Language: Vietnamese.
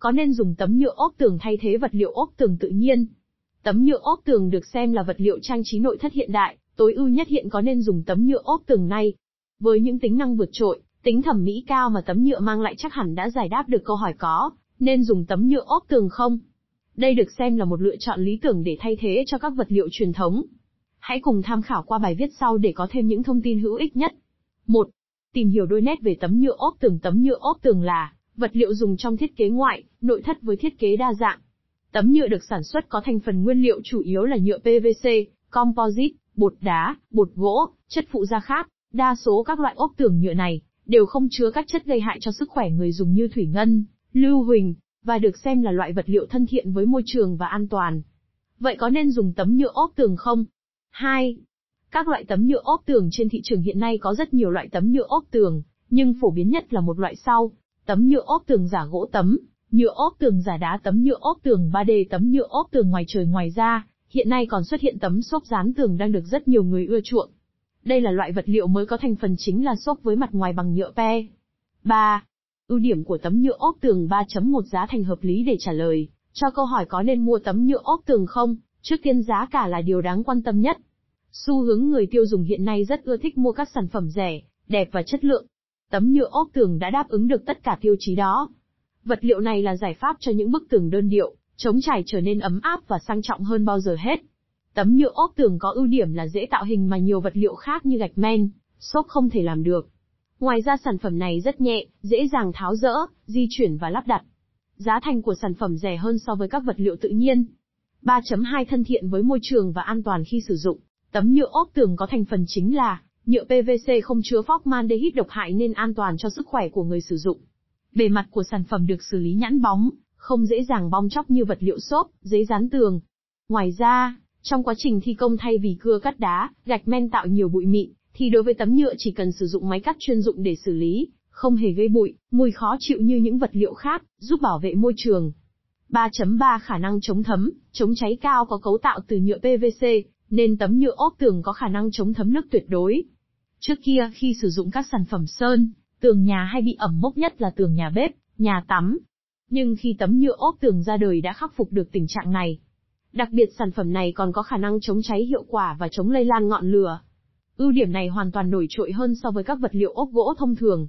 có nên dùng tấm nhựa ốp tường thay thế vật liệu ốp tường tự nhiên? Tấm nhựa ốp tường được xem là vật liệu trang trí nội thất hiện đại, tối ưu nhất hiện có nên dùng tấm nhựa ốp tường này. Với những tính năng vượt trội, tính thẩm mỹ cao mà tấm nhựa mang lại chắc hẳn đã giải đáp được câu hỏi có, nên dùng tấm nhựa ốp tường không? Đây được xem là một lựa chọn lý tưởng để thay thế cho các vật liệu truyền thống. Hãy cùng tham khảo qua bài viết sau để có thêm những thông tin hữu ích nhất. 1. Tìm hiểu đôi nét về tấm nhựa ốp tường. Tấm nhựa ốp tường là vật liệu dùng trong thiết kế ngoại, nội thất với thiết kế đa dạng. Tấm nhựa được sản xuất có thành phần nguyên liệu chủ yếu là nhựa PVC, composite, bột đá, bột gỗ, chất phụ gia khác. Đa số các loại ốp tường nhựa này đều không chứa các chất gây hại cho sức khỏe người dùng như thủy ngân, lưu huỳnh, và được xem là loại vật liệu thân thiện với môi trường và an toàn. Vậy có nên dùng tấm nhựa ốp tường không? 2. Các loại tấm nhựa ốp tường trên thị trường hiện nay có rất nhiều loại tấm nhựa ốp tường, nhưng phổ biến nhất là một loại sau. Tấm nhựa ốp tường giả gỗ tấm, nhựa ốp tường giả đá tấm nhựa ốp tường 3D tấm nhựa ốp tường ngoài trời ngoài ra, hiện nay còn xuất hiện tấm xốp dán tường đang được rất nhiều người ưa chuộng. Đây là loại vật liệu mới có thành phần chính là xốp với mặt ngoài bằng nhựa pe. 3. Ưu điểm của tấm nhựa ốp tường 3.1 giá thành hợp lý để trả lời cho câu hỏi có nên mua tấm nhựa ốp tường không, trước tiên giá cả là điều đáng quan tâm nhất. Xu hướng người tiêu dùng hiện nay rất ưa thích mua các sản phẩm rẻ, đẹp và chất lượng. Tấm nhựa ốp tường đã đáp ứng được tất cả tiêu chí đó. Vật liệu này là giải pháp cho những bức tường đơn điệu, chống trải trở nên ấm áp và sang trọng hơn bao giờ hết. Tấm nhựa ốp tường có ưu điểm là dễ tạo hình mà nhiều vật liệu khác như gạch men, xốp không thể làm được. Ngoài ra sản phẩm này rất nhẹ, dễ dàng tháo rỡ, di chuyển và lắp đặt. Giá thành của sản phẩm rẻ hơn so với các vật liệu tự nhiên. 3.2 Thân thiện với môi trường và an toàn khi sử dụng. Tấm nhựa ốp tường có thành phần chính là nhựa PVC không chứa formaldehyde độc hại nên an toàn cho sức khỏe của người sử dụng. Bề mặt của sản phẩm được xử lý nhẵn bóng, không dễ dàng bong chóc như vật liệu xốp, giấy dán tường. Ngoài ra, trong quá trình thi công thay vì cưa cắt đá, gạch men tạo nhiều bụi mịn, thì đối với tấm nhựa chỉ cần sử dụng máy cắt chuyên dụng để xử lý, không hề gây bụi, mùi khó chịu như những vật liệu khác, giúp bảo vệ môi trường. 3.3 Khả năng chống thấm, chống cháy cao có cấu tạo từ nhựa PVC, nên tấm nhựa ốp tường có khả năng chống thấm nước tuyệt đối. Trước kia khi sử dụng các sản phẩm sơn, tường nhà hay bị ẩm mốc nhất là tường nhà bếp, nhà tắm. Nhưng khi tấm nhựa ốp tường ra đời đã khắc phục được tình trạng này. Đặc biệt sản phẩm này còn có khả năng chống cháy hiệu quả và chống lây lan ngọn lửa. Ưu điểm này hoàn toàn nổi trội hơn so với các vật liệu ốp gỗ thông thường,